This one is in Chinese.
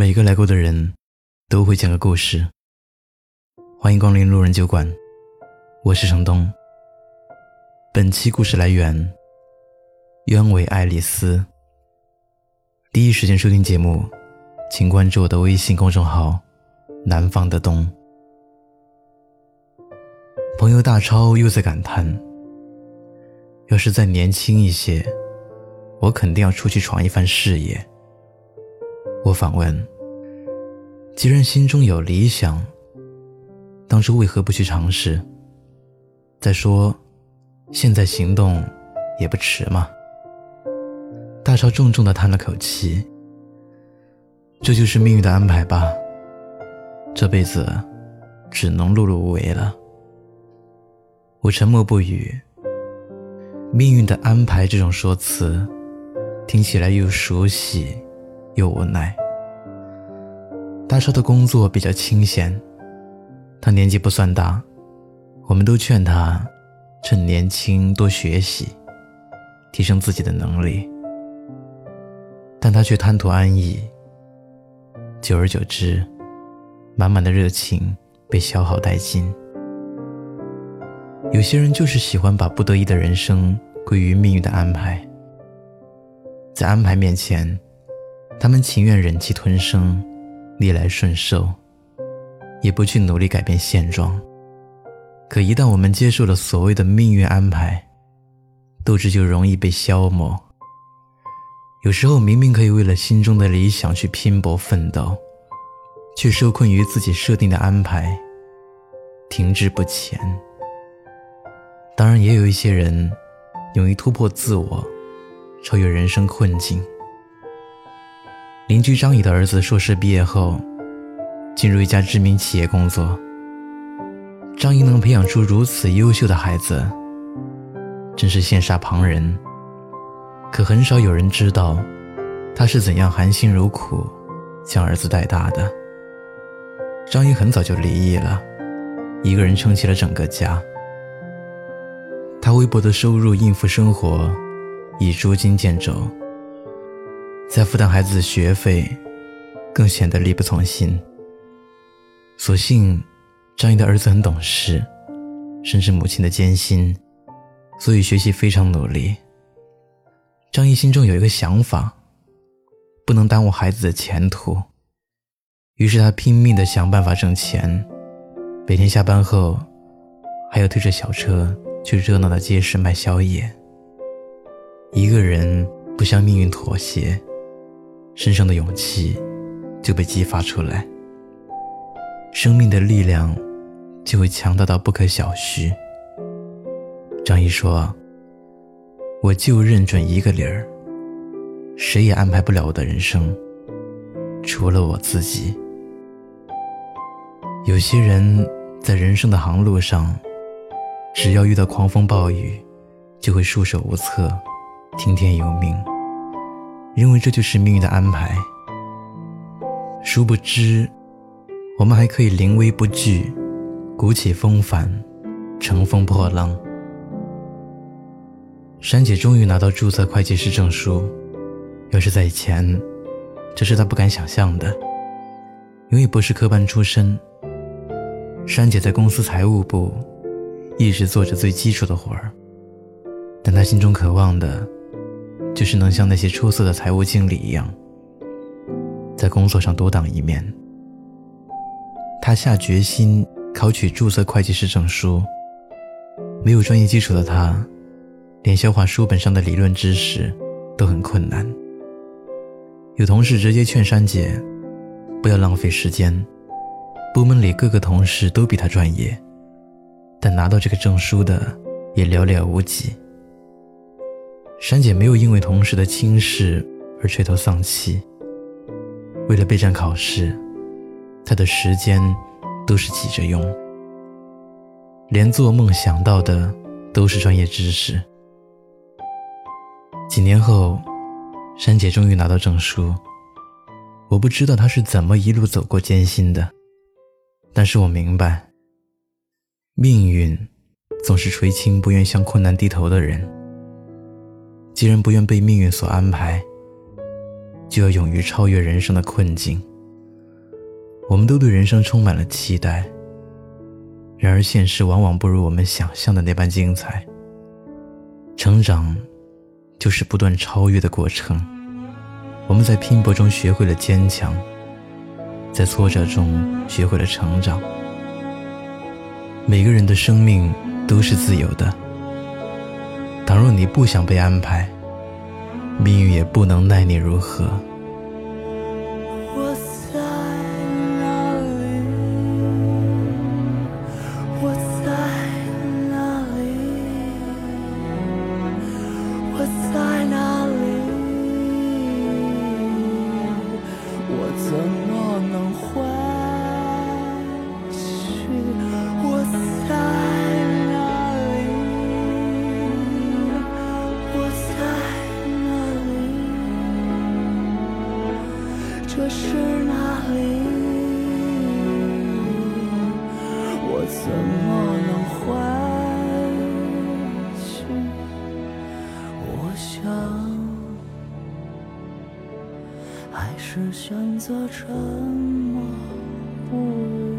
每个来过的人，都会讲个故事。欢迎光临路人酒馆，我是程东。本期故事来源：鸢尾爱丽丝。第一时间收听节目，请关注我的微信公众号“南方的冬”。朋友大超又在感叹：“要是再年轻一些，我肯定要出去闯一番事业。”我反问：“既然心中有理想，当初为何不去尝试？再说，现在行动也不迟嘛。”大超重重的叹了口气：“这就是命运的安排吧。这辈子只能碌碌无为了。”我沉默不语。命运的安排这种说辞，听起来又熟悉。又无奈。大超的工作比较清闲，他年纪不算大，我们都劝他趁年轻多学习，提升自己的能力，但他却贪图安逸。久而久之，满满的热情被消耗殆尽。有些人就是喜欢把不得已的人生归于命运的安排，在安排面前。他们情愿忍气吞声，逆来顺受，也不去努力改变现状。可一旦我们接受了所谓的命运安排，斗志就容易被消磨。有时候明明可以为了心中的理想去拼搏奋斗，却受困于自己设定的安排，停滞不前。当然，也有一些人勇于突破自我，超越人生困境。邻居张姨的儿子硕士毕业后，进入一家知名企业工作。张姨能培养出如此优秀的孩子，真是羡煞旁人。可很少有人知道，他是怎样含辛茹苦将儿子带大的。张姨很早就离异了，一个人撑起了整个家。她微薄的收入应付生活，已捉襟见肘。再负担孩子的学费，更显得力不从心。所幸，张毅的儿子很懂事，深知母亲的艰辛，所以学习非常努力。张毅心中有一个想法，不能耽误孩子的前途，于是他拼命的想办法挣钱，每天下班后，还要推着小车去热闹的街市卖宵夜。一个人不向命运妥协。身上的勇气就被激发出来，生命的力量就会强大到不可小觑。张毅说：“我就认准一个理儿，谁也安排不了我的人生，除了我自己。”有些人在人生的航路上，只要遇到狂风暴雨，就会束手无策，听天由命。认为这就是命运的安排，殊不知，我们还可以临危不惧，鼓起风帆，乘风破浪。珊姐终于拿到注册会计师证书，要是在以前，这是她不敢想象的。因为不是科班出身，珊姐在公司财务部一直做着最基础的活儿，但她心中渴望的。就是能像那些出色的财务经理一样，在工作上独当一面。他下决心考取注册会计师证书。没有专业基础的他，连消化书本上的理论知识都很困难。有同事直接劝珊姐，不要浪费时间。部门里各个同事都比他专业，但拿到这个证书的也寥寥无几。珊姐没有因为同事的轻视而垂头丧气。为了备战考试，她的时间都是挤着用，连做梦想到的都是专业知识。几年后，珊姐终于拿到证书。我不知道她是怎么一路走过艰辛的，但是我明白，命运总是垂青不愿向困难低头的人。既然不愿被命运所安排，就要勇于超越人生的困境。我们都对人生充满了期待，然而现实往往不如我们想象的那般精彩。成长，就是不断超越的过程。我们在拼搏中学会了坚强，在挫折中学会了成长。每个人的生命都是自由的。倘若你不想被安排，命运也不能奈你如何。我在哪里？我在哪里？我在哪里？我怎么能回？是哪里？我怎么能回去？我想，还是选择沉默不语。